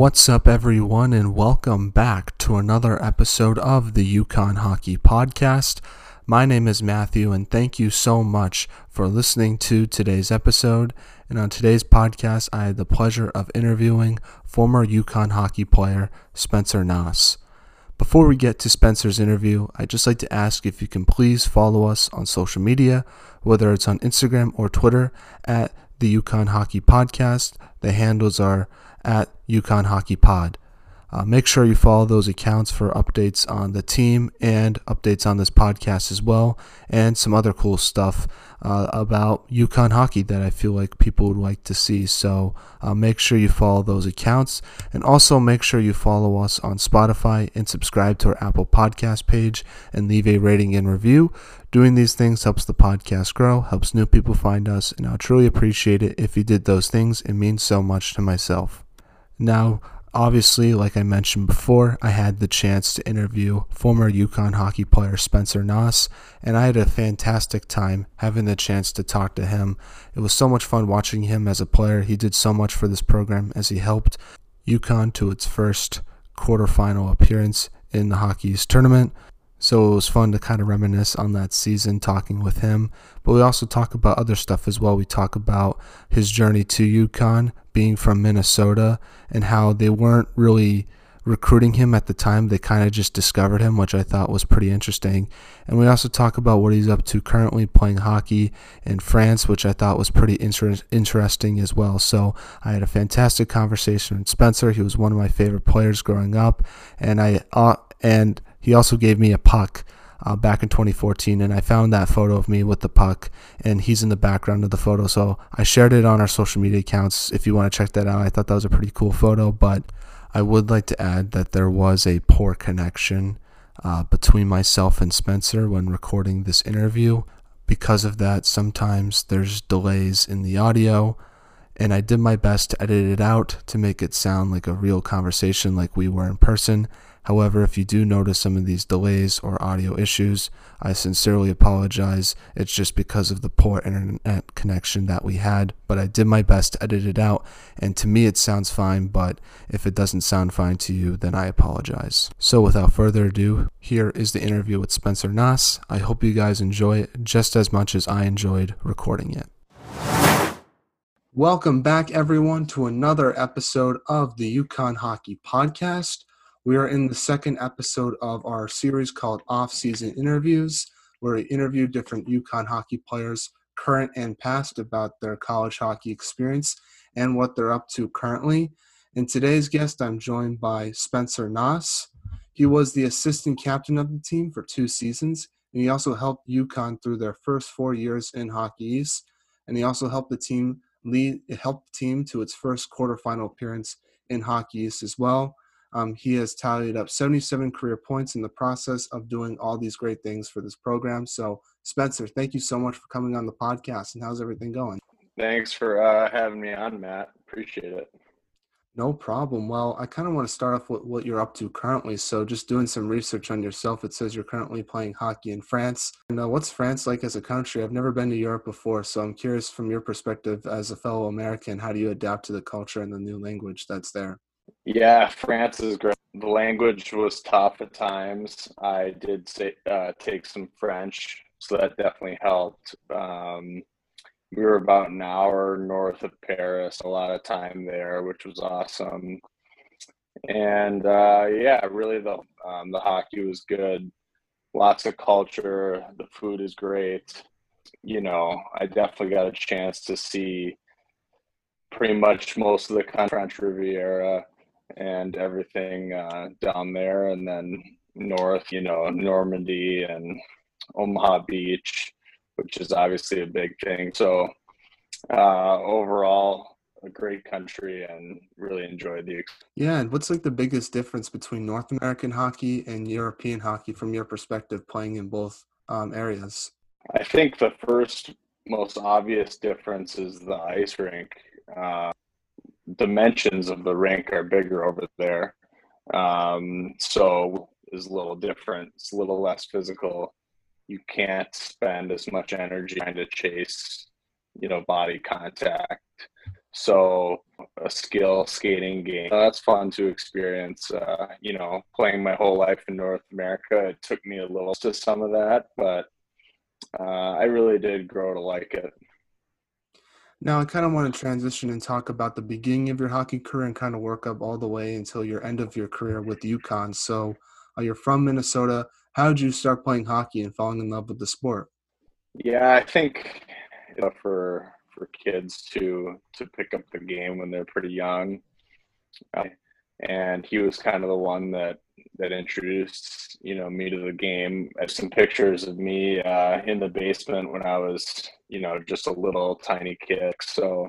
What's up, everyone, and welcome back to another episode of the UConn Hockey Podcast. My name is Matthew, and thank you so much for listening to today's episode. And on today's podcast, I had the pleasure of interviewing former UConn hockey player Spencer Naas. Before we get to Spencer's interview, I'd just like to ask if you can please follow us on social media, whether it's on Instagram or Twitter at the UConn Hockey Podcast. The handles are at UConn Hockey Pod. Uh, make sure you follow those accounts for updates on the team and updates on this podcast as well, and some other cool stuff uh, about UConn hockey that I feel like people would like to see. So uh, make sure you follow those accounts, and also make sure you follow us on Spotify and subscribe to our Apple Podcast page and leave a rating and review. Doing these things helps the podcast grow, helps new people find us, and I'll truly appreciate it if you did those things. It means so much to myself. Now, Obviously, like I mentioned before, I had the chance to interview former UConn hockey player Spencer Naas, and I had a fantastic time having the chance to talk to him. It was so much fun watching him as a player. He did so much for this program as he helped UConn to its first quarterfinal appearance in the Hockey East tournament. So it was fun to kind of reminisce on that season talking with him. But we also talk about other stuff as well. We talk about his journey to UConn, being from Minnesota, and how they weren't really recruiting him at the time. They kind of just discovered him, which I thought was pretty interesting. And we also talk about what he's up to currently playing hockey in France, which I thought was pretty inter- interesting as well. So I had a fantastic conversation with Spencer. He was one of my favorite players growing up, and I uh, and he also gave me a puck uh, back in 2014, and I found that photo of me with the puck, and he's in the background of the photo. So I shared it on our social media accounts if you want to check that out. I thought that was a pretty cool photo, but I would like to add that there was a poor connection uh, between myself and Spencer when recording this interview. Because of that, sometimes there's delays in the audio, and I did my best to edit it out to make it sound like a real conversation like we were in person. However, if you do notice some of these delays or audio issues, I sincerely apologize. It's just because of the poor internet connection that we had, but I did my best to edit it out, and to me it sounds fine, but if it doesn't sound fine to you, then I apologize. So without further ado, here is the interview with Spencer Naas. I hope you guys enjoy it just as much as I enjoyed recording it. Welcome back, everyone, to another episode of the UConn Hockey Podcast. We are in the second episode of our series called Off Season Interviews, where we interview different UConn hockey players, current and past, about their college hockey experience and what they're up to currently. In today's guest, I'm joined by Spencer Naas. He was the assistant captain of the team for two seasons, and he also helped UConn through their first four years in Hockey East, and he also helped the team lead, helped the team to its first quarterfinal appearance in Hockey East as well. Um, he has tallied up 77 career points in the process of doing all these great things for this program. So, Spencer, thank you so much for coming on the podcast. And how's everything going? Thanks for uh, having me on, Matt. Appreciate it. No problem. Well, I kind of want to start off with what you're up to currently. So, just doing some research on yourself, it says you're currently playing hockey in France. And uh, what's France like as a country? I've never been to Europe before, so I'm curious from your perspective as a fellow American, how do you adapt to the culture and the new language that's there? Yeah, France is great. The language was tough at times. I did say, uh, take some French, so that definitely helped. Um, we were about an hour north of Paris, a lot of time there, which was awesome. And uh, yeah, really the um, the hockey was good. Lots of culture. The food is great. You know, I definitely got a chance to see pretty much most of the French Riviera and everything uh, down there, and then north, you know, Normandy and Omaha Beach, which is obviously a big thing. So uh, overall, a great country and really enjoyed the. Yeah, and what's like the biggest difference between North American hockey and European hockey from your perspective, playing in both um, areas? I think the first most obvious difference is the ice rink. Uh, dimensions of the rink are bigger over there. Um, so is a little different. It's a little less physical. You can't spend as much energy trying to chase, you know, body contact. So a skill skating game. that's fun to experience. Uh, you know, playing my whole life in North America, it took me a little to some of that, but uh, I really did grow to like it. Now, I kind of want to transition and talk about the beginning of your hockey career and kind of work up all the way until your end of your career with UConn. So, uh, you're from Minnesota. How did you start playing hockey and falling in love with the sport? Yeah, I think for for kids to to pick up the game when they're pretty young, uh, and he was kind of the one that that introduced you know me to the game. I have some pictures of me uh, in the basement when I was you know just a little tiny kid. So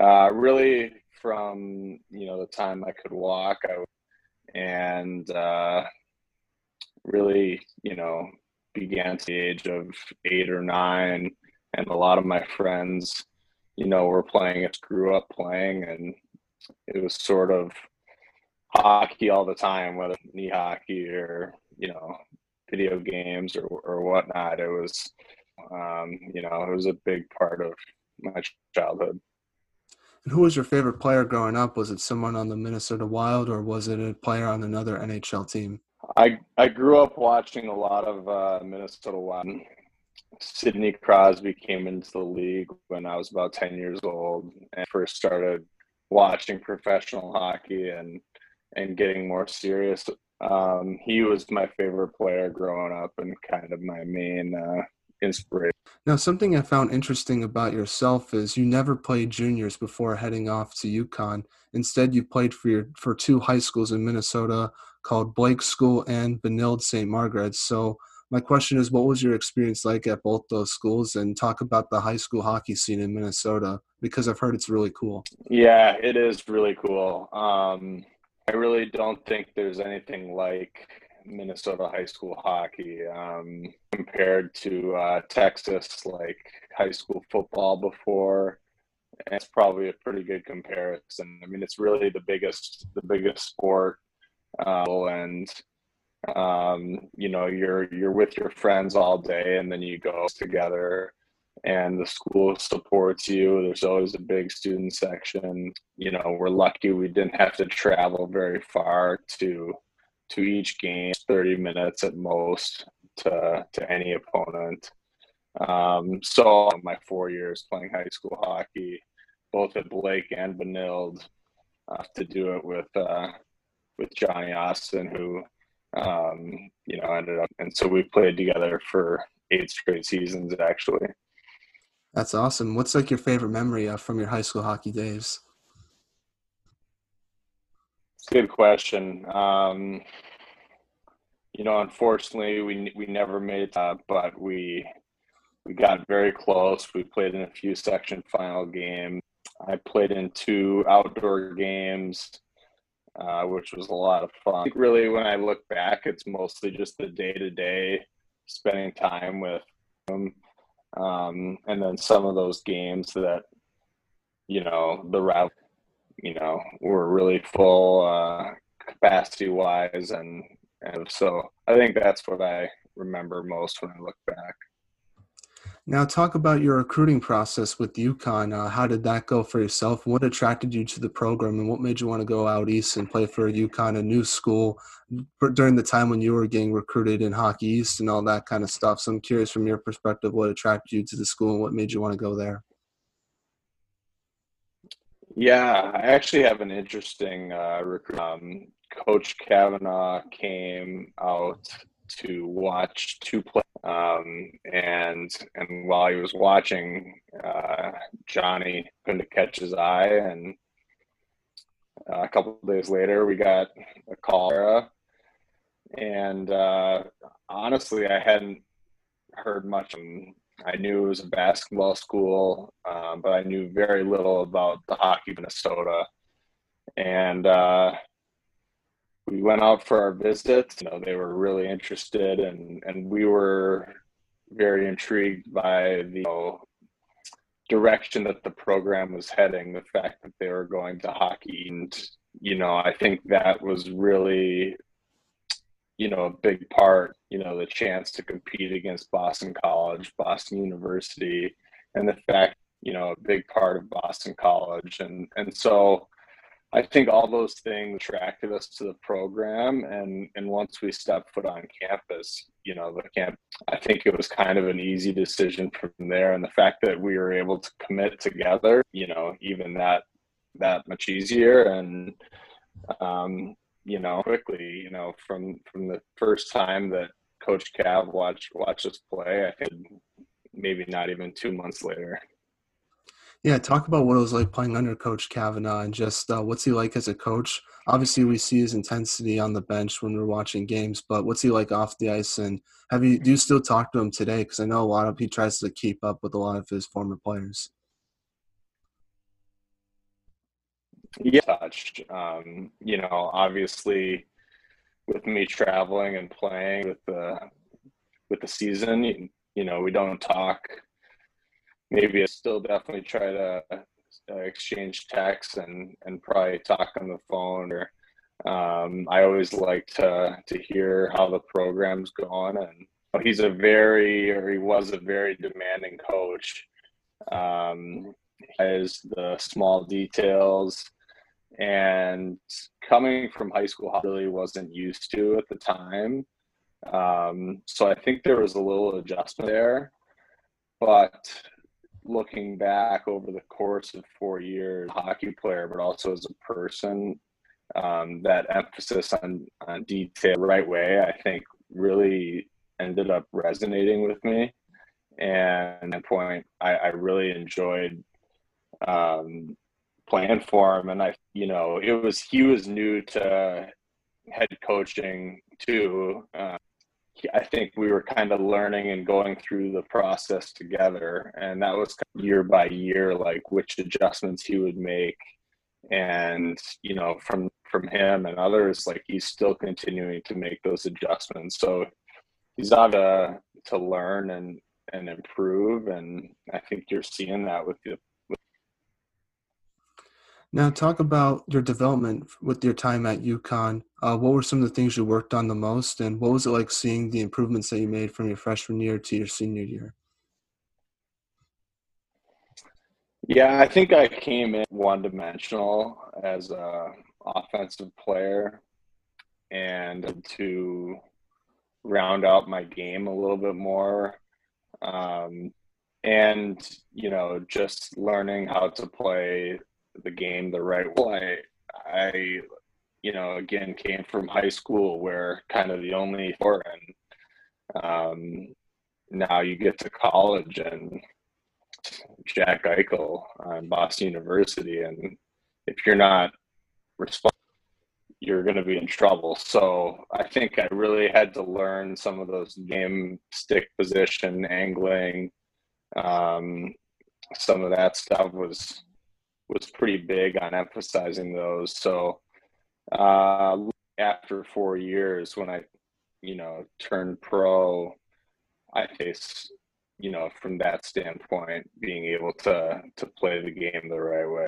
uh, really from you know the time I could walk, I and uh, really you know began to the age of eight or nine, and a lot of my friends you know were playing. It grew up playing, and it was sort of hockey all the time, whether it's knee hockey or you know video games or or whatnot. It was um, you know it was a big part of my childhood. And who was your favorite player growing up? Was it someone on the Minnesota Wild or was it a player on another NHL team? I I grew up watching a lot of uh, Minnesota Wild. Sidney Crosby came into the league when I was about ten years old and first started watching professional hockey and and getting more serious. Um, he was my favorite player growing up and kind of my main uh, inspiration. Now, something I found interesting about yourself is you never played juniors before heading off to UConn. Instead, you played for your for two high schools in Minnesota called Blake School and Benilde St. Margaret's. So, my question is, what was your experience like at both those schools? And talk about the high school hockey scene in Minnesota because I've heard it's really cool. Yeah, it is really cool. Um, I really don't think there's anything like Minnesota high school hockey um, compared to uh, Texas, like high school football before. And it's probably a pretty good comparison. I mean, it's really the biggest, the biggest sport, uh, and um, you know, you're you're with your friends all day, and then you go together and the school supports you. There's always a big student section. You know, we're lucky we didn't have to travel very far to to each game, 30 minutes at most to to any opponent. Um, so my four years playing high school hockey, both at Blake and Benilde, uh, to do it with uh, with Johnny Austin, who um, you know ended up, and so we played together for eight straight seasons actually. That's awesome. What's like your favorite memory uh, from your high school hockey days? Good question. Um, you know, unfortunately, we we never made it, but we we got very close. We played in a few section final games. I played in two outdoor games, uh, which was a lot of fun. Really, when I look back, it's mostly just the day to day, spending time with them um, and then some of those games that you know the route you know were really full uh, capacity wise and and so I think that's what I remember most when I look back. Now, talk about your recruiting process with UConn. Uh, how did that go for yourself? What attracted you to the program, and what made you want to go out east and play for UConn, a new school, during the time when you were getting recruited in Hockey East and all that kind of stuff? So I'm curious, from your perspective, what attracted you to the school and what made you want to go there? Yeah, I actually have an interesting uh, recruit. Um, Coach Kavanaugh came out to watch two play um, and and while he was watching, uh, Johnny couldn't catch his eye, and uh, a couple days later, we got a call. And uh, honestly, I hadn't heard much. I knew it was a basketball school, um, but I knew very little about the hockey Minnesota. And uh, we went out for our visit. You know, they were really interested, and and we were very intrigued by the you know, direction that the program was heading. The fact that they were going to hockey, and you know, I think that was really, you know, a big part. You know, the chance to compete against Boston College, Boston University, and the fact you know, a big part of Boston College. And, and so I think all those things attracted us to the program. And, and once we stepped foot on campus, you know, the camp, I think it was kind of an easy decision from there. And the fact that we were able to commit together, you know, even that, that much easier. And, um, you know, quickly, you know, from, from the first time that Coach Cav watched, watched us play, I think maybe not even two months later. Yeah, talk about what it was like playing under Coach Kavanaugh and just uh, what's he like as a coach. Obviously, we see his intensity on the bench when we're watching games, but what's he like off the ice? And have you do you still talk to him today? Because I know a lot of he tries to keep up with a lot of his former players. Yeah, touched. Um, you know, obviously, with me traveling and playing with the with the season, you, you know, we don't talk maybe I still definitely try to uh, exchange texts and and probably talk on the phone or um, I always like to to hear how the program's going and he's a very or he was a very demanding coach. Um, has the small details and coming from high school I really wasn't used to at the time. Um, so I think there was a little adjustment there but looking back over the course of four years, hockey player, but also as a person, um, that emphasis on, on detail right way, I think really ended up resonating with me. And at point, I, I really enjoyed um, playing for him. And I, you know, it was, he was new to head coaching too. Uh, I think we were kind of learning and going through the process together, and that was year by year, like which adjustments he would make, and you know, from from him and others, like he's still continuing to make those adjustments. So he's out to to learn and and improve, and I think you're seeing that with the now, talk about your development with your time at UConn. Uh, what were some of the things you worked on the most, and what was it like seeing the improvements that you made from your freshman year to your senior year? Yeah, I think I came in one dimensional as a offensive player, and to round out my game a little bit more. Um, and you know, just learning how to play the game the right way. I, you know, again came from high school where kind of the only foreign. Um, now you get to college and Jack Eichel on Boston University, and if you're not responsible, you're going to be in trouble. So I think I really had to learn some of those game stick position angling. Um, some of that stuff was was pretty big on emphasizing those. So uh, after four years, when I, you know, turned pro, I face, you know, from that standpoint, being able to to play the game the right way.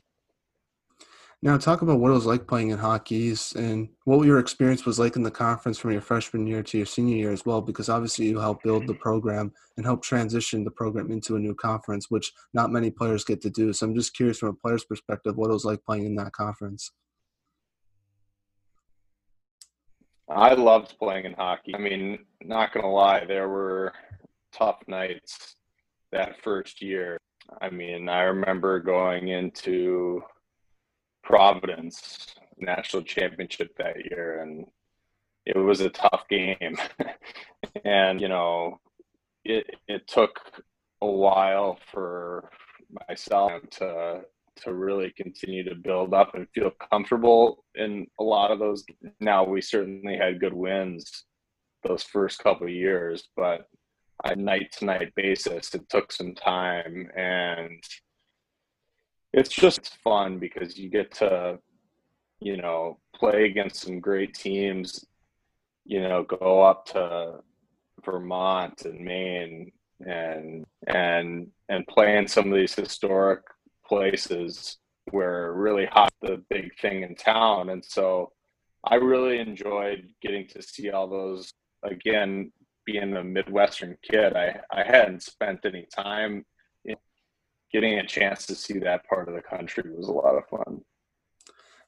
Now, talk about what it was like playing in Hockey East and what your experience was like in the conference from your freshman year to your senior year as well, because obviously you helped build the mm-hmm. program and help transition the program into a new conference, which not many players get to do. So I'm just curious from a player's perspective, what it was like playing in that conference. I loved playing in hockey. I mean, not going to lie, there were tough nights that first year. I mean, I remember going into Providence national championship that year, and it was a tough game. and you know, it it took a while for myself to to really continue to build up and feel comfortable in a lot of those. Now we certainly had good wins those first couple years, but a night to night basis, it took some time and it's just fun because you get to you know play against some great teams you know go up to vermont and maine and and and play in some of these historic places where really hot the big thing in town. And so i really enjoyed getting to see all those again being a midwestern kid. I i hadn't spent any time getting a chance to see that part of the country was a lot of fun.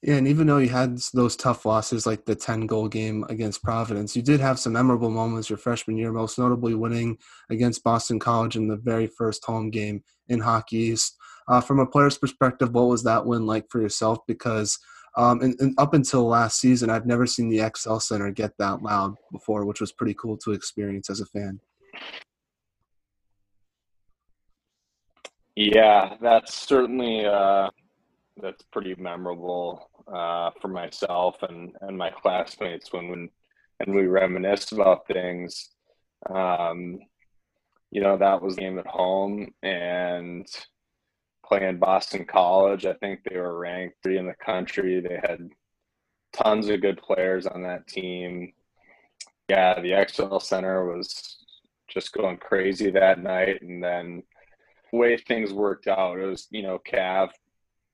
Yeah, and even though you had those tough losses like the 10 goal game against Providence, you did have some memorable moments your freshman year, most notably winning against Boston College in the very first home game in Hockey East. Uh, from a player's perspective, what was that win like for yourself? Because um, and, and, up until last season, I've never seen the XL Center get that loud before, which was pretty cool to experience as a fan. Yeah, that's certainly uh, that's pretty memorable uh, for myself and, and my classmates when, when and we reminisce about things. Um, you know, that was game at home and playing Boston College. I think they were ranked three in the country. They had tons of good players on that team. Yeah, the XL Center was just going crazy that night. And then the way things worked out, it was, you know, Cav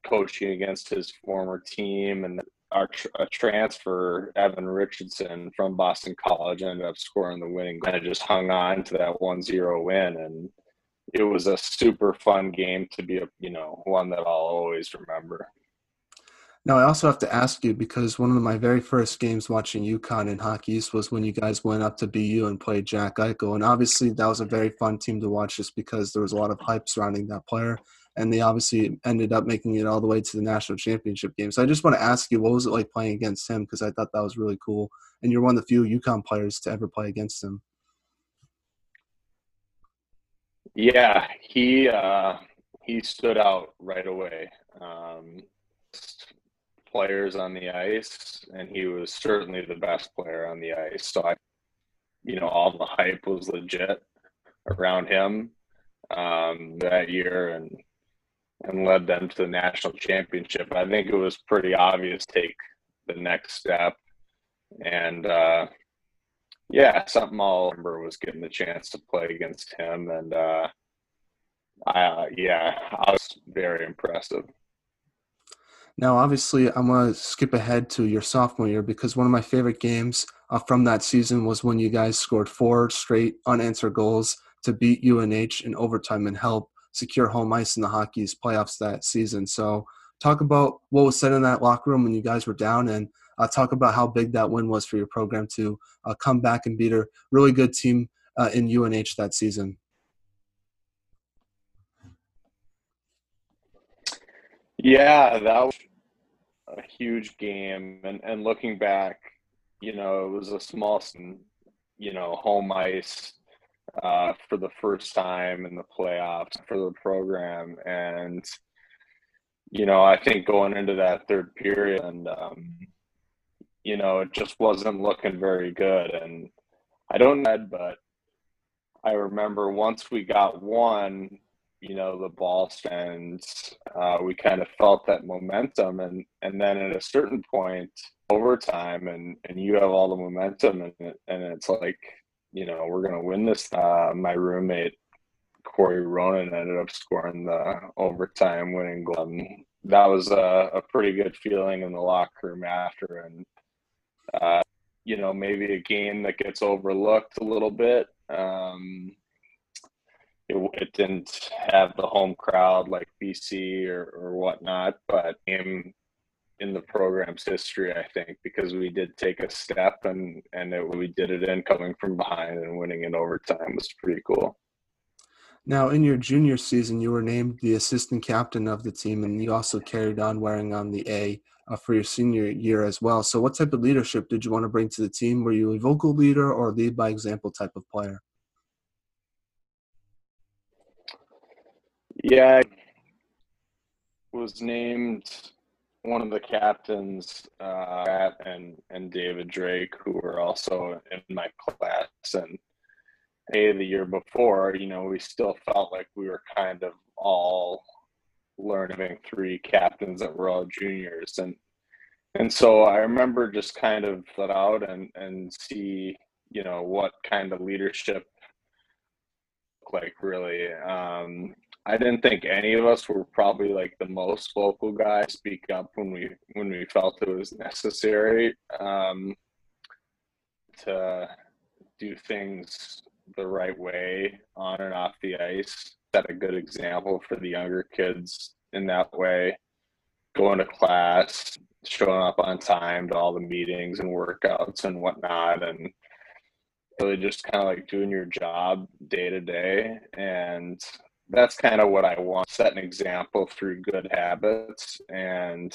coaching against his former team and our a transfer Evan Richardson from Boston College ended up scoring the winning kind of just hung on to that 1-0 win and it was a super fun game to be a you know one that I'll always remember. Now I also have to ask you because one of my very first games watching UConn in Hockey East was when you guys went up to BU and played Jack Eichel, and obviously that was a very fun team to watch just because there was a lot of hype surrounding that player and they obviously ended up making it all the way to the national championship game. So I just want to ask you, what was it like playing against him? Because I thought that was really cool, and you're one of the few UConn players to ever play against him. Yeah, he uh, he stood out right away. Um, players on the ice, and he was certainly the best player on the ice. So I, you know, all the hype was legit around him um, that year, and and led them to the national championship. I think it was pretty obvious take the next step. And uh, yeah, something I'll remember was getting the chance to play against him. And uh, I, yeah, I was very impressive. Now, obviously, I'm going to skip ahead to your sophomore year because one of my favorite games uh, from that season was when you guys scored four straight unanswered goals to beat UNH in overtime and help secure home ice in the Hockey East playoffs that season. So, talk about what was said in that locker room when you guys were down, and uh, talk about how big that win was for your program to uh, come back and beat a really good team uh, in UNH that season. Yeah, that was a huge game, and and looking back, you know, it was a small, you know, home ice uh, for the first time in the playoffs for the program. And, you know, I think going into that third period, and, um, you know, it just wasn't looking very good. And I don't know, but I remember once we got one, you know, the ball stands, uh, we kind of felt that momentum. And, and then at a certain point, overtime, and, and you have all the momentum, and, and it's like, you know, we're to win this. Uh, my roommate, Corey Ronan, ended up scoring the overtime winning goal. And that was a, a, pretty good feeling in the locker room after. And, uh, you know, maybe a game that gets overlooked a little bit. Um, it, it, didn't have the home crowd like BC or, or whatnot, but game in the program's history, I think, because we did take a step and and it, we did it in coming from behind and winning in overtime was pretty cool. Now, in your junior season, you were named the assistant captain of the team, and you also carried on wearing on the A uh, for your senior year as well. So, what type of leadership did you want to bring to the team? Were you a vocal leader or lead by example type of player? Yeah, I was named one of the captains, uh, Matt and and David Drake, who were also in my class, and a the year before, you know, we still felt like we were kind of all learning three captains that were all juniors, and and so I remember just kind of let out and and see, you know, what kind of leadership like really. Um, I didn't think any of us were probably like the most vocal guys speak up when we when we felt it was necessary um, to do things the right way on and off the ice. set a good example for the younger kids in that way, going to class, showing up on time to all the meetings and workouts and whatnot, and really just kind of like doing your job day to day. And that's kind of what I want set an example through good habits. And,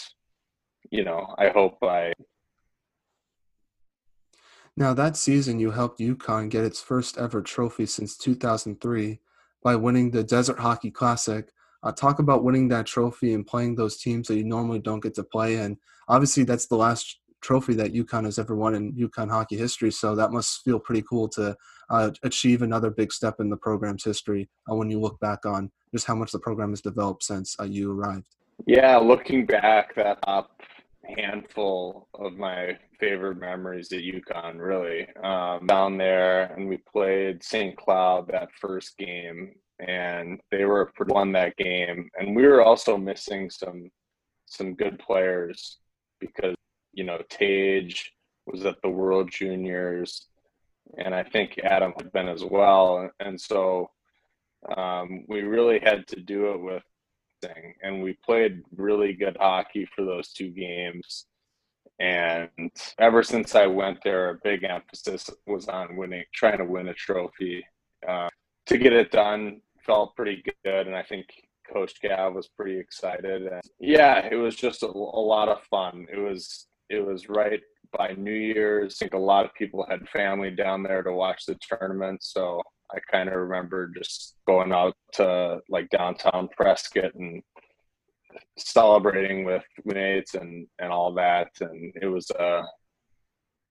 you know, I hope I. Now, that season, you helped UConn get its first ever trophy since 2003 by winning the Desert Hockey Classic. Uh, talk about winning that trophy and playing those teams that you normally don't get to play in. Obviously, that's the last trophy that UConn has ever won in UConn hockey history. So that must feel pretty cool to uh, achieve another big step in the program's history uh, when you look back on just how much the program has developed since uh, you arrived. Yeah, looking back, that top handful of my favorite memories at UConn, really. Um, down there, and we played St. Cloud that first game, and they were won that game, and we were also missing some some good players because you know, Tage was at the World Juniors, and I think Adam had been as well. And so um, we really had to do it with thing, and we played really good hockey for those two games. And ever since I went there, a big emphasis was on winning, trying to win a trophy. Uh, to get it done felt pretty good, and I think Coach Cav was pretty excited. And yeah, it was just a, a lot of fun. It was it was right by New Year's. I think a lot of people had family down there to watch the tournament, so I kind of remember just going out to like downtown Prescott and celebrating with mates and and all that, and it was a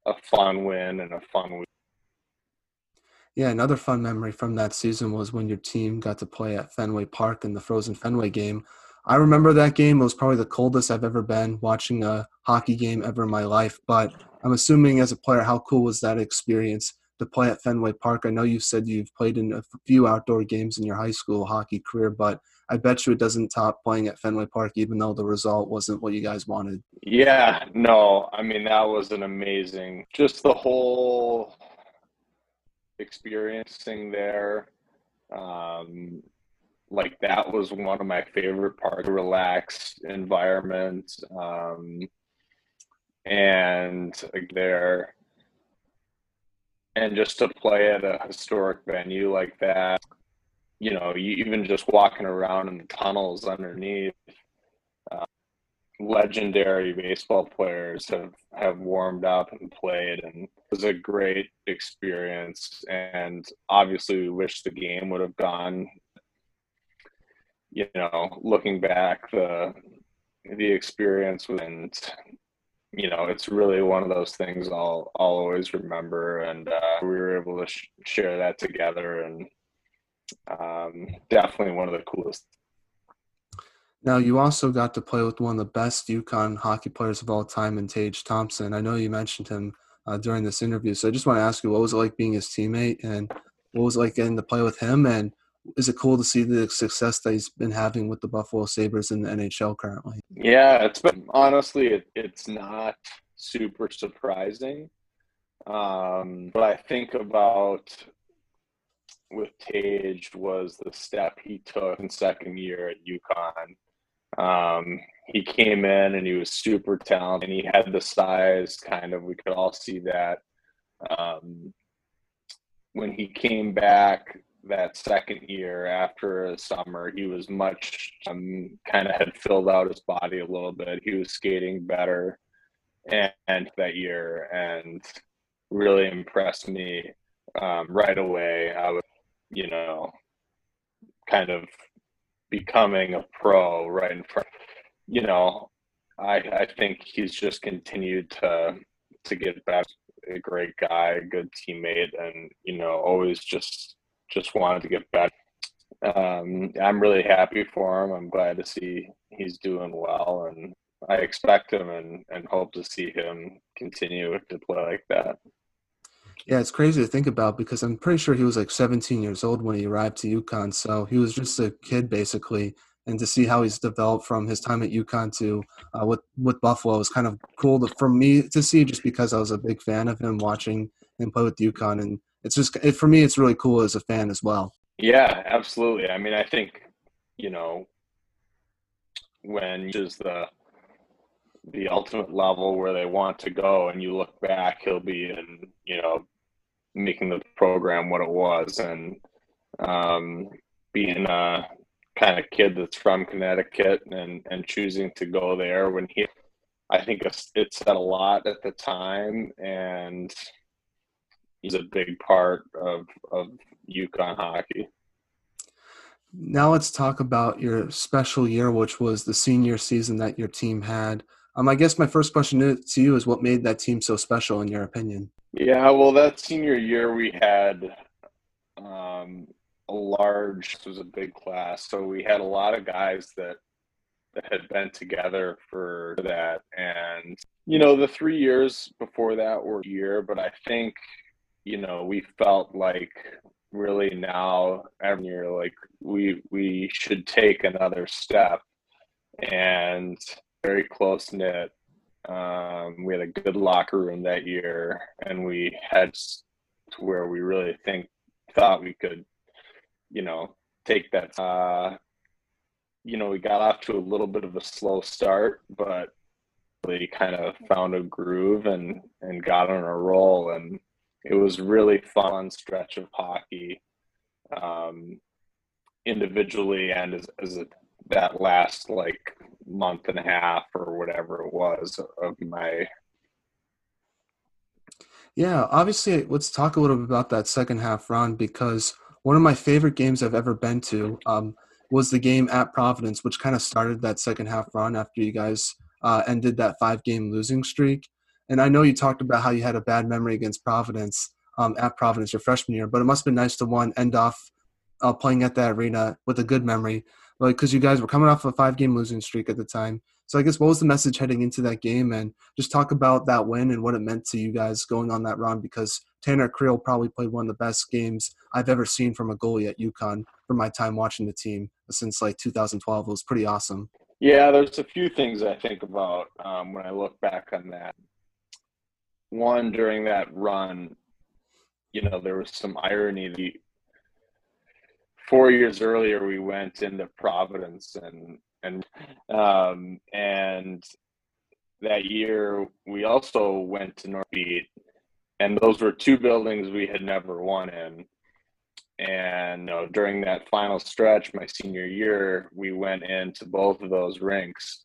a fun win and a fun week. Yeah, another fun memory from that season was when your team got to play at Fenway Park in the Frozen Fenway game. I remember that game. It was probably the coldest I've ever been watching a hockey game ever in my life. But I'm assuming as a player, how cool was that experience to play at Fenway Park? I know you said you've played in a few outdoor games in your high school hockey career, but I bet you it doesn't top playing at Fenway Park, even though the result wasn't what you guys wanted. Yeah, no, I mean, that was an amazing, just the whole experiencing there. Um, like that was one of my favorite parts relaxed environment um, and like there and just to play at a historic venue like that you know you, even just walking around in the tunnels underneath uh, legendary baseball players have have warmed up and played and it was a great experience and obviously we wish the game would have gone you know, looking back, the the experience and you know, it's really one of those things I'll I'll always remember, and uh, we were able to sh- share that together, and um, definitely one of the coolest. Now, you also got to play with one of the best UConn hockey players of all time, in Tage Thompson. I know you mentioned him uh, during this interview, so I just want to ask you, what was it like being his teammate, and what was it like getting to play with him, and is it cool to see the success that he's been having with the Buffalo Sabres in the NHL currently? Yeah, it's been honestly, it, it's not super surprising. Um, but I think about with Tage was the step he took in second year at UConn. Um, he came in and he was super talented and he had the size kind of, we could all see that. Um, when he came back that second year after a summer, he was much um, kind of had filled out his body a little bit. He was skating better, and, and that year, and really impressed me um, right away. I was, you know, kind of becoming a pro right in front. You know, I I think he's just continued to to get better. A great guy, good teammate, and you know, always just just wanted to get back. Um, I'm really happy for him. I'm glad to see he's doing well, and I expect him and, and hope to see him continue to play like that. Yeah, it's crazy to think about because I'm pretty sure he was like 17 years old when he arrived to UConn. So he was just a kid basically, and to see how he's developed from his time at UConn to uh, with with Buffalo is kind of cool to, for me to see, just because I was a big fan of him watching him play with UConn and it's just it, for me it's really cool as a fan as well Yeah, absolutely. I mean, I think you know when is the the ultimate level where they want to go, and you look back, he'll be in you know making the program what it was, and um, being a kind of kid that's from Connecticut and and choosing to go there when he, I think it said a lot at the time, and he's a big part of of UConn hockey. Now let's talk about your special year, which was the senior season that your team had. Um, I guess my first question to you is what made that team so special, in your opinion? Yeah, well, that senior year we had um, a large, was a big class, so we had a lot of guys that that had been together for that, and you know, the three years before that were a year, but I think you know we felt like really now every year like we we should take another step. And very close knit um, we had a good locker room that year and we had to where we really think thought we could you know take that uh, you know we got off to a little bit of a slow start but really kind of found a groove and and got on a roll. And it was really fun stretch of hockey um, individually and as, as a, that last like month and a half or whatever it was of my yeah obviously let's talk a little bit about that second half run because one of my favorite games i've ever been to um, was the game at providence which kind of started that second half run after you guys uh, ended that five game losing streak and I know you talked about how you had a bad memory against Providence um, at Providence your freshman year, but it must have been nice to one end off uh, playing at that arena with a good memory, like because you guys were coming off a five game losing streak at the time. So I guess what was the message heading into that game, and just talk about that win and what it meant to you guys going on that run because Tanner Creel probably played one of the best games I've ever seen from a goalie at UConn for my time watching the team since like 2012. It was pretty awesome. Yeah, there's a few things I think about um, when I look back on that one during that run, you know, there was some irony. The four years earlier, we went into Providence and and um, and that year we also went to North and those were two buildings we had never won in. And know, during that final stretch, my senior year, we went into both of those rinks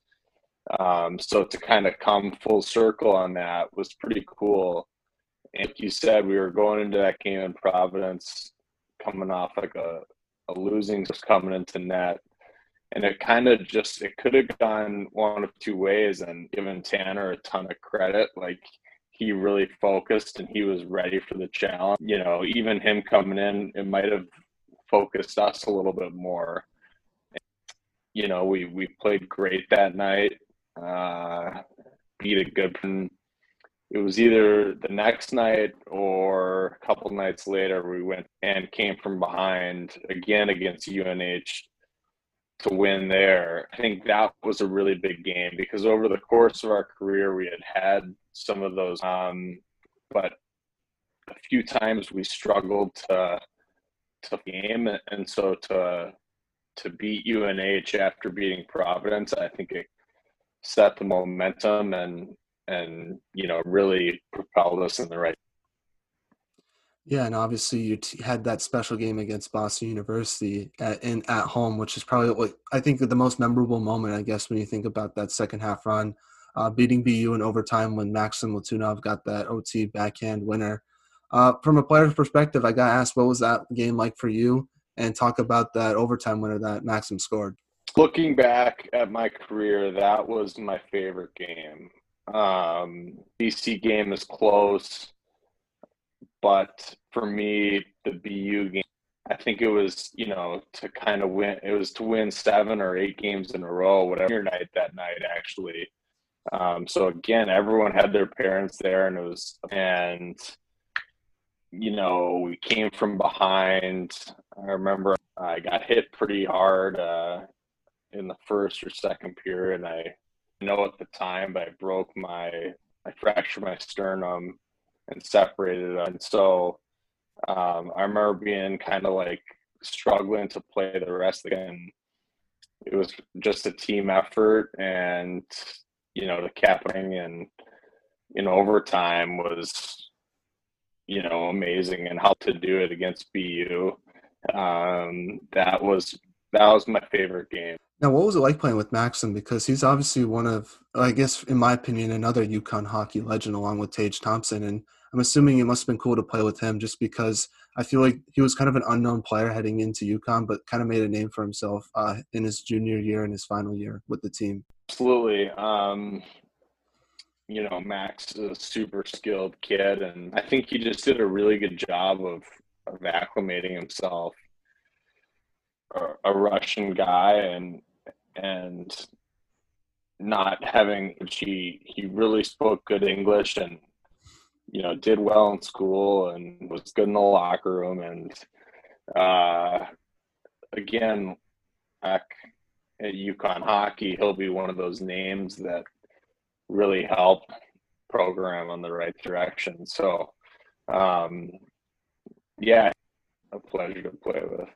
um, so to kind of come full circle on that was pretty cool. And like you said, we were going into that game in Providence, coming off like a, a losing, coming into net. And it kind of just, it could have gone one of two ways and given Tanner a ton of credit. Like he really focused and he was ready for the challenge. You know, even him coming in, it might have focused us a little bit more. You know, we, we played great that night uh, beat a good one. It was either the next night or a couple nights later we went and came from behind again against UNH to win there. I think that was a really big game because over the course of our career we had had some of those, um, but a few times we struggled to to game, and so to to beat UNH after beating Providence, I think it set the momentum and and you know really propelled us in the right yeah, and obviously you t- had that special game against Boston University at, in at home, which is probably what I think the most memorable moment. I guess when you think about that second half run, uh, beating BU in overtime when Maxim Letunov got that OT backhand winner. Uh, from a player's perspective, I got asked what was that game like for you, and talk about that overtime winner that Maxim scored looking back at my career, that was my favorite game. Um, BC game is close, but for me, the BU game, I think it was you know to kind of win. It was to win seven or eight games in a row, whatever night that night actually. Um, so again, everyone had their parents there, and it was and you know we came from behind. I remember I got hit pretty hard. Uh, in the first or second period. And I know at the time, but I broke my, I fractured my sternum and separated it. And so um, I remember being kind of like struggling to play the rest of the game. It was just a team effort, and you know the capping and in overtime was you know amazing, and how to do it against BU. Um, that was that was my favorite game. Now, what was it like playing with Maxim? Because he's obviously one of, I guess, in my opinion, another UConn hockey legend along with Tage Thompson. And I'm assuming it must have been cool to play with him just because I feel like he was kind of an unknown player heading into UConn, but kind of made a name for himself uh, in his junior year and his final year with the team. Absolutely. Um, you know, Max is a super skilled kid, and I think he just did a really good job of, of acclimating himself. A Russian guy, and and not having he he really spoke good English and you know did well in school and was good in the locker room. And uh, again back at UConn hockey he'll be one of those names that really help program on the right direction. So um, yeah a pleasure to play with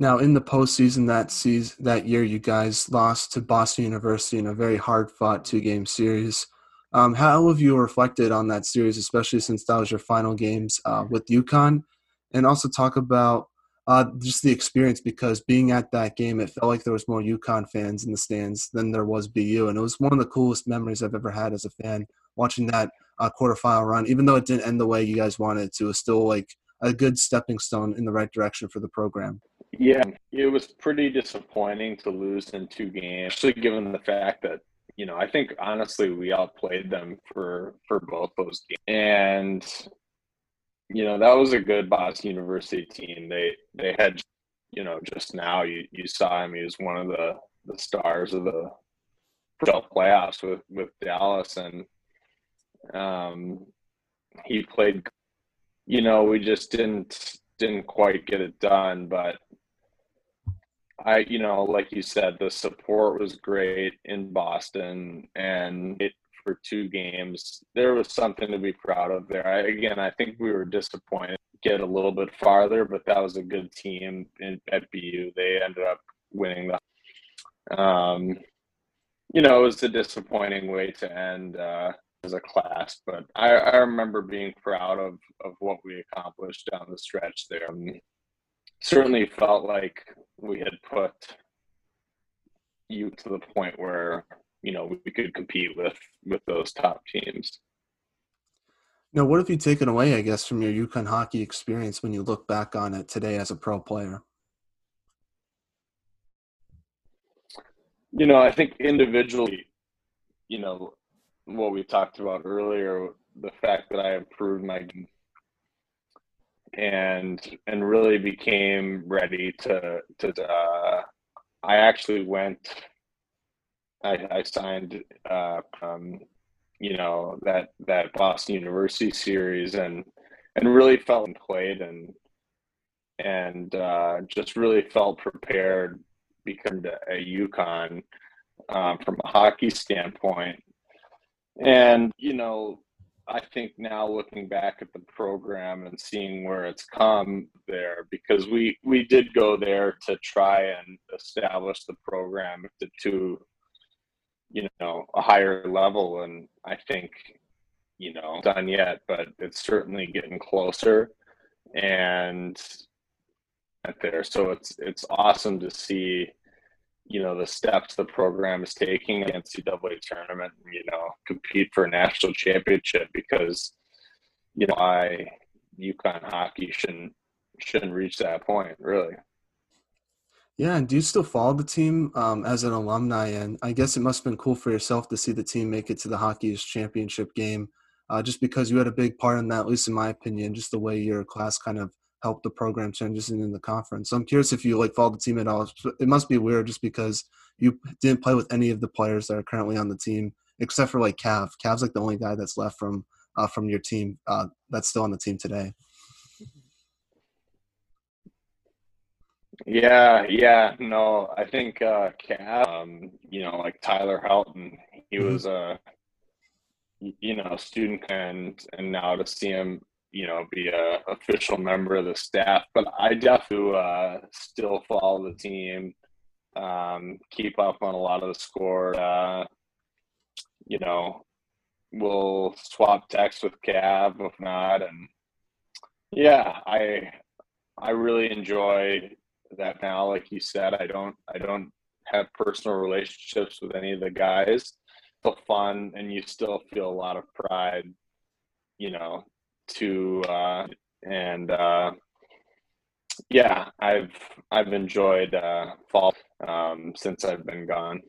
now, in the postseason that season, that year, you guys lost to Boston University in a very hard-fought two-game series. Um, how have you reflected on that series, especially since that was your final games uh, with UConn, and also talk about uh, just the experience because being at that game, it felt like there was more UConn fans in the stands than there was BU, and it was one of the coolest memories I've ever had as a fan watching that uh, quarterfinal run. Even though it didn't end the way you guys wanted it to, it was still like a good stepping stone in the right direction for the program. Yeah, it was pretty disappointing to lose in two games, especially given the fact that you know I think honestly we outplayed them for for both those games, and you know that was a good Boston University team. They they had you know just now you you saw him. He was one of the the stars of the playoffs with with Dallas, and um, he played. You know, we just didn't didn't quite get it done, but I, you know, like you said, the support was great in Boston, and it for two games. There was something to be proud of there. I, again, I think we were disappointed get a little bit farther, but that was a good team in, at BU. They ended up winning the. Um, you know, it was a disappointing way to end uh, as a class, but I, I remember being proud of of what we accomplished down the stretch there. Um, certainly felt like we had put you to the point where you know we could compete with with those top teams. Now, what have you taken away, I guess, from your UConn hockey experience when you look back on it today as a pro player? You know, I think individually, you know, what we talked about earlier, the fact that I improved my and and really became ready to to uh, I actually went I, I signed uh, um, you know that that Boston University series and and really felt and played and and uh, just really felt prepared become a UConn um, from a hockey standpoint and you know I think now looking back at the program and seeing where it's come there, because we we did go there to try and establish the program to, to you know a higher level, and I think you know done yet, but it's certainly getting closer, and there. So it's it's awesome to see you know the steps the program is taking against NCAA tournament, you know, compete for a national championship because you know I UConn hockey shouldn't shouldn't reach that point really. Yeah, and do you still follow the team um, as an alumni? And I guess it must have been cool for yourself to see the team make it to the Hockey's championship game, uh, just because you had a big part in that, at least in my opinion, just the way your class kind of help the program transition in the conference. So I'm curious if you like follow the team at all. It must be weird just because you didn't play with any of the players that are currently on the team except for like Cav. Cav's like the only guy that's left from uh, from your team uh, that's still on the team today. Yeah, yeah, no, I think uh, Cav, um, you know, like Tyler Helton, he mm-hmm. was a, you know, student and and now to see him you know, be a official member of the staff, but I definitely uh, still follow the team, um, keep up on a lot of the score. Uh, you know, we'll swap text with Cav if not, and yeah, I I really enjoy that now. Like you said, I don't I don't have personal relationships with any of the guys. Still fun, and you still feel a lot of pride, you know, to uh, and uh, yeah, I've I've enjoyed uh, fall um, since I've been gone.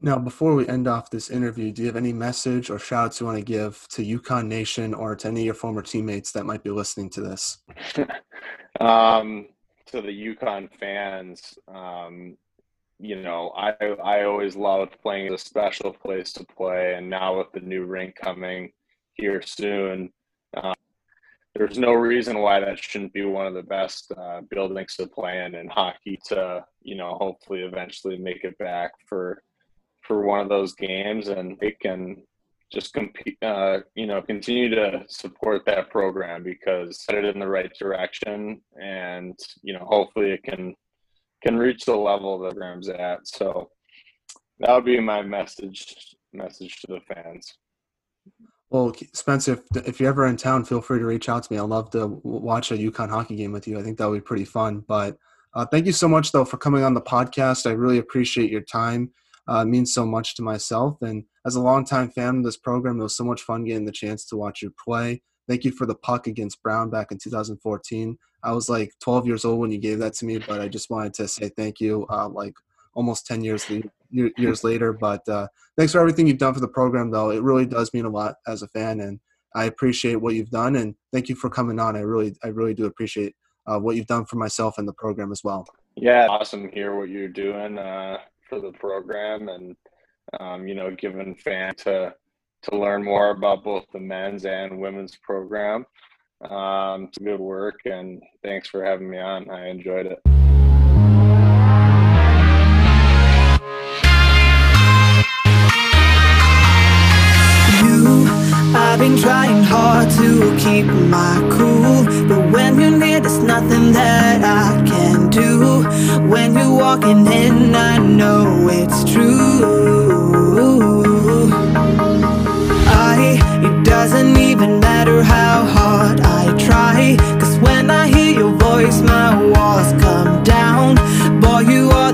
Now, before we end off this interview, do you have any message or shout outs you want to give to UConn Nation or to any of your former teammates that might be listening to this? um, to the UConn fans, um, you know, I I always loved playing a special place to play, and now with the new rink coming here soon, uh, there's no reason why that shouldn't be one of the best uh, buildings to play in in hockey. To you know, hopefully, eventually make it back for for one of those games, and it can just compete, uh, you know, continue to support that program because set it in the right direction, and you know, hopefully, it can can reach the level the program's at. So that would be my message message to the fans. Well, Spencer, if, if you're ever in town, feel free to reach out to me. I'd love to watch a UConn hockey game with you. I think that would be pretty fun. But uh, thank you so much, though, for coming on the podcast. I really appreciate your time. Uh, means so much to myself. And as a longtime fan of this program, it was so much fun getting the chance to watch you play. Thank you for the puck against Brown back in 2014. I was like 12 years old when you gave that to me, but I just wanted to say thank you. Uh, like almost 10 years years later. But uh, thanks for everything you've done for the program, though. It really does mean a lot as a fan, and I appreciate what you've done. And thank you for coming on. I really, I really do appreciate uh, what you've done for myself and the program as well. Yeah, awesome to hear what you're doing uh, for the program, and um, you know, giving fans to to learn more about both the men's and women's program. Um, it's good work, and thanks for having me on. I enjoyed it. I've been trying hard to keep my cool But when you're near, there's nothing that I can do. When you're walking in, I know it's true. I, it doesn't even matter how hard I try Cause when I hear your voice, my walls come down. Boy, you are